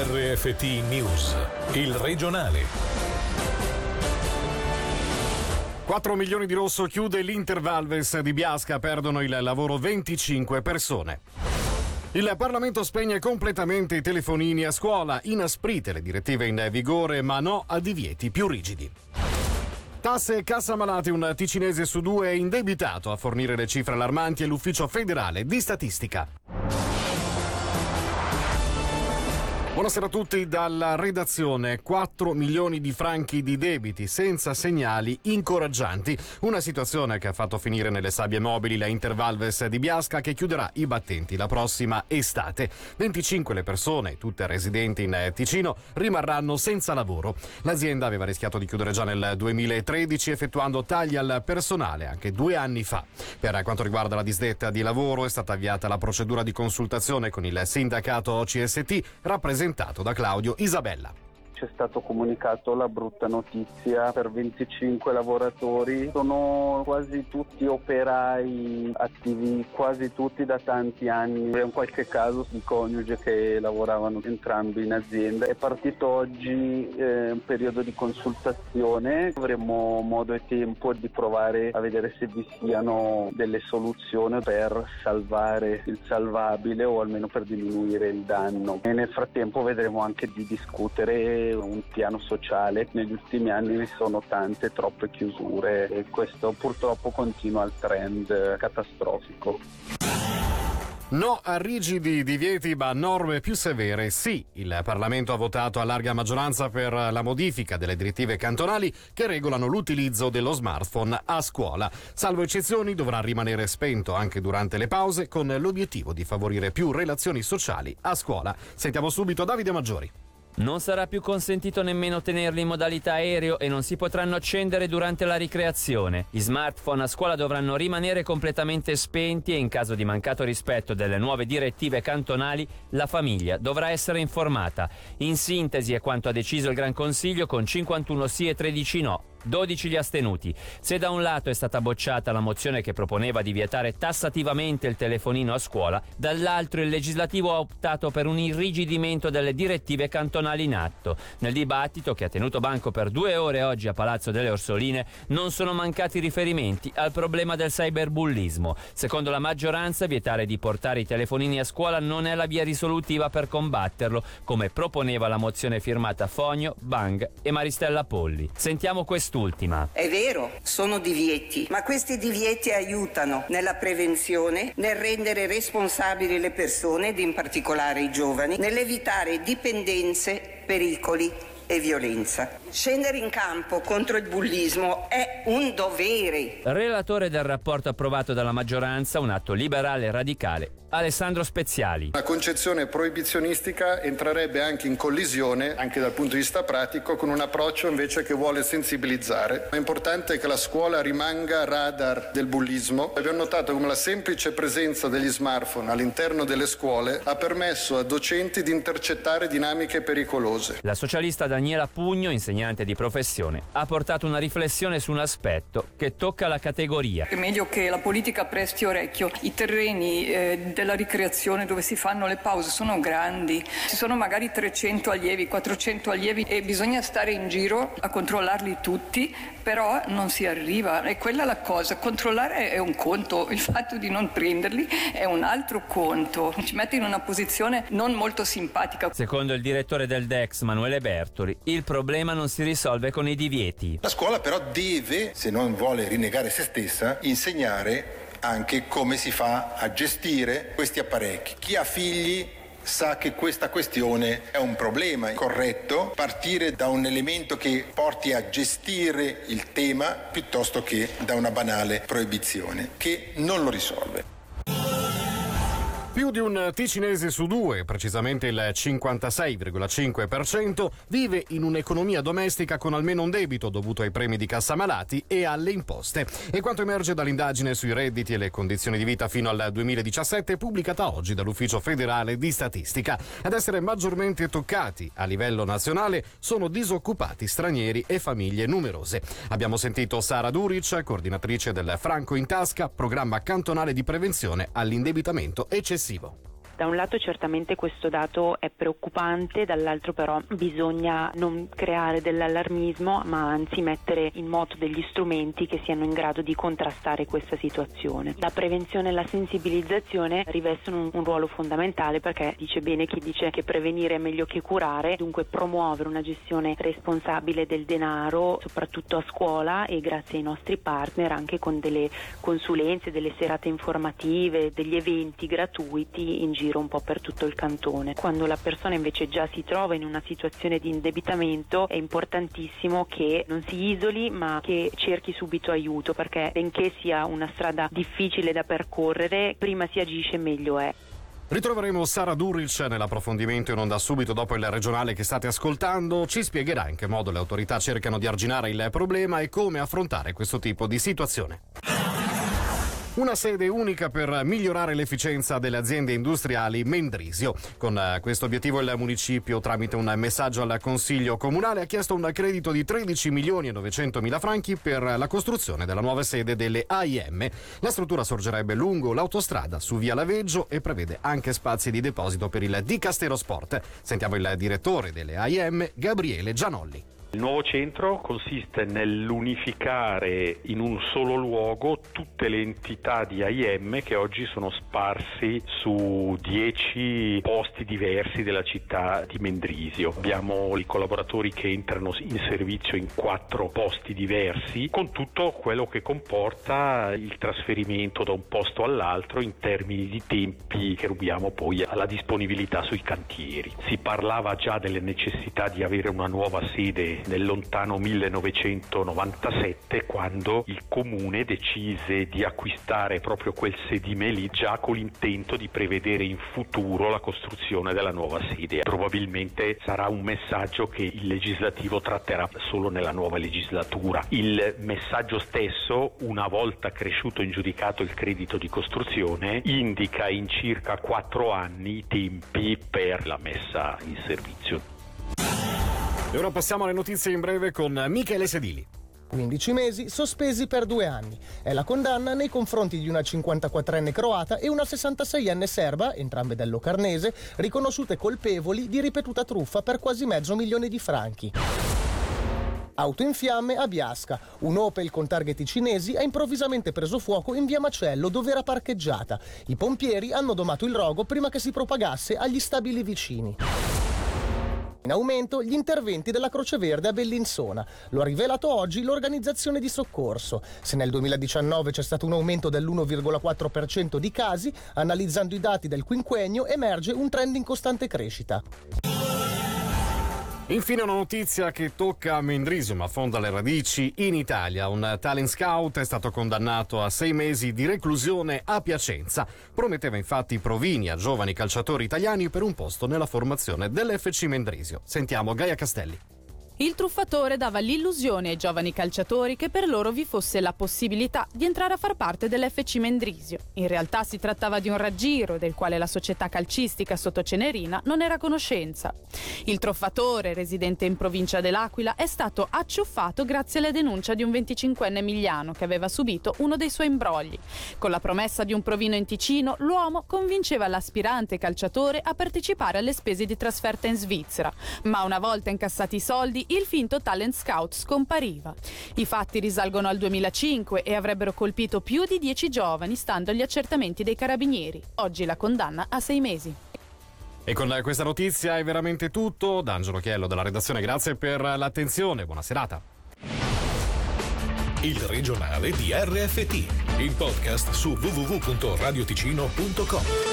RFT News, il regionale. 4 milioni di rosso chiude l'Intervalves di Biasca, perdono il lavoro 25 persone. Il Parlamento spegne completamente i telefonini a scuola, inasprite le direttive in vigore, ma no a divieti più rigidi. Tasse e cassa malati, un ticinese su due è indebitato a fornire le cifre allarmanti all'Ufficio federale di statistica. Buonasera a tutti dalla redazione. 4 milioni di franchi di debiti senza segnali incoraggianti. Una situazione che ha fatto finire nelle sabbie mobili la Intervalves di Biasca che chiuderà i battenti la prossima estate. 25 le persone, tutte residenti in Ticino, rimarranno senza lavoro. L'azienda aveva rischiato di chiudere già nel 2013 effettuando tagli al personale anche due anni fa. Per quanto riguarda la disdetta di lavoro è stata avviata la procedura di consultazione con il sindacato OCST rappresentato presentato da Claudio Isabella ci è stato comunicato la brutta notizia per 25 lavoratori. Sono quasi tutti operai attivi, quasi tutti da tanti anni. In qualche caso di coniuge che lavoravano entrambi in azienda. È partito oggi eh, un periodo di consultazione. Avremo modo e tempo di provare a vedere se vi siano delle soluzioni per salvare il salvabile o almeno per diminuire il danno. E nel frattempo vedremo anche di discutere un piano sociale. Negli ultimi anni vi sono tante, troppe chiusure e questo purtroppo continua il trend catastrofico. No a rigidi divieti ma norme più severe sì. Il Parlamento ha votato a larga maggioranza per la modifica delle direttive cantonali che regolano l'utilizzo dello smartphone a scuola. Salvo eccezioni dovrà rimanere spento anche durante le pause con l'obiettivo di favorire più relazioni sociali a scuola. Sentiamo subito Davide Maggiori. Non sarà più consentito nemmeno tenerli in modalità aereo e non si potranno accendere durante la ricreazione. Gli smartphone a scuola dovranno rimanere completamente spenti e in caso di mancato rispetto delle nuove direttive cantonali la famiglia dovrà essere informata. In sintesi è quanto ha deciso il Gran Consiglio con 51 sì e 13 no. 12 gli astenuti. Se da un lato è stata bocciata la mozione che proponeva di vietare tassativamente il telefonino a scuola, dall'altro il legislativo ha optato per un irrigidimento delle direttive cantonali in atto. Nel dibattito, che ha tenuto banco per due ore oggi a Palazzo delle Orsoline, non sono mancati riferimenti al problema del cyberbullismo. Secondo la maggioranza, vietare di portare i telefonini a scuola non è la via risolutiva per combatterlo, come proponeva la mozione firmata Fogno, Bang e Maristella Polli. Sentiamo questo quest'ultima. È vero, sono divieti, ma questi divieti aiutano nella prevenzione, nel rendere responsabili le persone ed in particolare i giovani, nell'evitare dipendenze, pericoli e violenza. Scendere in campo contro il bullismo è un dovere. Relatore del rapporto approvato dalla maggioranza, un atto liberale e radicale, Alessandro Speziali. La concezione proibizionistica entrerebbe anche in collisione, anche dal punto di vista pratico, con un approccio invece che vuole sensibilizzare. È importante che la scuola rimanga radar del bullismo. Abbiamo notato come la semplice presenza degli smartphone all'interno delle scuole ha permesso a docenti di intercettare dinamiche pericolose. La socialista da Daniela Pugno, insegnante di professione, ha portato una riflessione su un aspetto che tocca la categoria. È meglio che la politica presti orecchio. I terreni eh, della ricreazione dove si fanno le pause sono grandi, ci sono magari 300 allievi, 400 allievi e bisogna stare in giro a controllarli tutti, però non si arriva. E quella è la cosa. Controllare è un conto, il fatto di non prenderli è un altro conto. Ci mette in una posizione non molto simpatica. Secondo il direttore del DEX, Manuele Bertoli, genitori. Il problema non si risolve con i divieti. La scuola però deve, se non vuole rinnegare se stessa, insegnare anche come si fa a gestire questi apparecchi. Chi ha figli sa che questa questione è un problema. Corretto partire da un elemento che porti a gestire il tema piuttosto che da una banale proibizione che non lo risolve. Più di un ticinese su due, precisamente il 56,5%, vive in un'economia domestica con almeno un debito dovuto ai premi di cassa malati e alle imposte. E quanto emerge dall'indagine sui redditi e le condizioni di vita fino al 2017, pubblicata oggi dall'Ufficio federale di statistica. Ad essere maggiormente toccati a livello nazionale sono disoccupati stranieri e famiglie numerose. Abbiamo sentito Sara Duric, coordinatrice del Franco in Tasca, programma cantonale di prevenzione all'indebitamento eccessivo masivo. Da un lato certamente questo dato è preoccupante, dall'altro però bisogna non creare dell'allarmismo ma anzi mettere in moto degli strumenti che siano in grado di contrastare questa situazione. La prevenzione e la sensibilizzazione rivestono un, ruolo fondamentale perché dice bene chi dice che prevenire è meglio che curare, dunque promuovere una gestione responsabile del denaro soprattutto a scuola e grazie ai nostri partner anche con delle consulenze, delle serate informative, degli eventi gratuiti in giro un po' per tutto il cantone. Quando la persona invece già si trova in una situazione di indebitamento è importantissimo che non si isoli ma che cerchi subito aiuto perché benché sia una strada difficile da percorrere, prima si agisce meglio è. Ritroveremo Sara Duric nell'approfondimento in onda subito dopo il regionale che state ascoltando. Ci spiegherà in che modo le autorità cercano di arginare il problema e come affrontare questo tipo di situazione. Una sede unica per migliorare l'efficienza delle aziende industriali Mendrisio. Con eh, questo obiettivo il municipio, tramite un messaggio al Consiglio Comunale, ha chiesto un credito di 13 milioni e 900 mila franchi per la costruzione della nuova sede delle AIM. La struttura sorgerebbe lungo l'autostrada su via Laveggio e prevede anche spazi di deposito per il Dicastero Sport. Sentiamo il direttore delle AIM, Gabriele Gianolli. Il nuovo centro consiste nell'unificare in un solo luogo tutte le entità di AIM che oggi sono sparsi su dieci posti diversi della città di Mendrisio. Abbiamo i collaboratori che entrano in servizio in quattro posti diversi con tutto quello che comporta il trasferimento da un posto all'altro in termini di tempi che rubiamo poi alla disponibilità sui cantieri. Si parlava già delle necessità di avere una nuova sede nel lontano 1997 quando il comune decise di acquistare proprio quel sedime lì già con l'intento di prevedere in futuro la costruzione della nuova sede. Probabilmente sarà un messaggio che il legislativo tratterà solo nella nuova legislatura. Il messaggio stesso, una volta cresciuto e ingiudicato il credito di costruzione, indica in circa quattro anni i tempi per la messa in servizio. E ora passiamo alle notizie in breve con Michele Sedili. 15 mesi sospesi per due anni. È la condanna nei confronti di una 54enne croata e una 66enne serba, entrambe del Locarnese, riconosciute colpevoli di ripetuta truffa per quasi mezzo milione di franchi. Auto in fiamme a Biasca. Un Opel con targhetti cinesi ha improvvisamente preso fuoco in via Macello dove era parcheggiata. I pompieri hanno domato il rogo prima che si propagasse agli stabili vicini. In aumento gli interventi della Croce Verde a Bellinzona. Lo ha rivelato oggi l'organizzazione di soccorso. Se nel 2019 c'è stato un aumento dell'1,4% di casi, analizzando i dati del quinquennio emerge un trend in costante crescita. Infine una notizia che tocca Mendrisio ma affonda le radici in Italia. Un talent scout è stato condannato a sei mesi di reclusione a Piacenza. Prometteva infatti provini a giovani calciatori italiani per un posto nella formazione dell'FC Mendrisio. Sentiamo Gaia Castelli. Il truffatore dava l'illusione ai giovani calciatori che per loro vi fosse la possibilità di entrare a far parte dell'FC Mendrisio. In realtà si trattava di un raggiro del quale la società calcistica sotto Cenerina non era a conoscenza. Il truffatore, residente in provincia dell'Aquila, è stato acciuffato grazie alla denuncia di un 25enne emiliano che aveva subito uno dei suoi imbrogli. Con la promessa di un provino in Ticino, l'uomo convinceva l'aspirante calciatore a partecipare alle spese di trasferta in Svizzera, ma una volta incassati i soldi il finto talent scout scompariva. I fatti risalgono al 2005 e avrebbero colpito più di 10 giovani stando agli accertamenti dei carabinieri. Oggi la condanna a sei mesi. E con questa notizia è veramente tutto. D'Angelo Chiello della redazione, grazie per l'attenzione. Buona serata. Il regionale di RFT, il podcast su www.radioticino.com.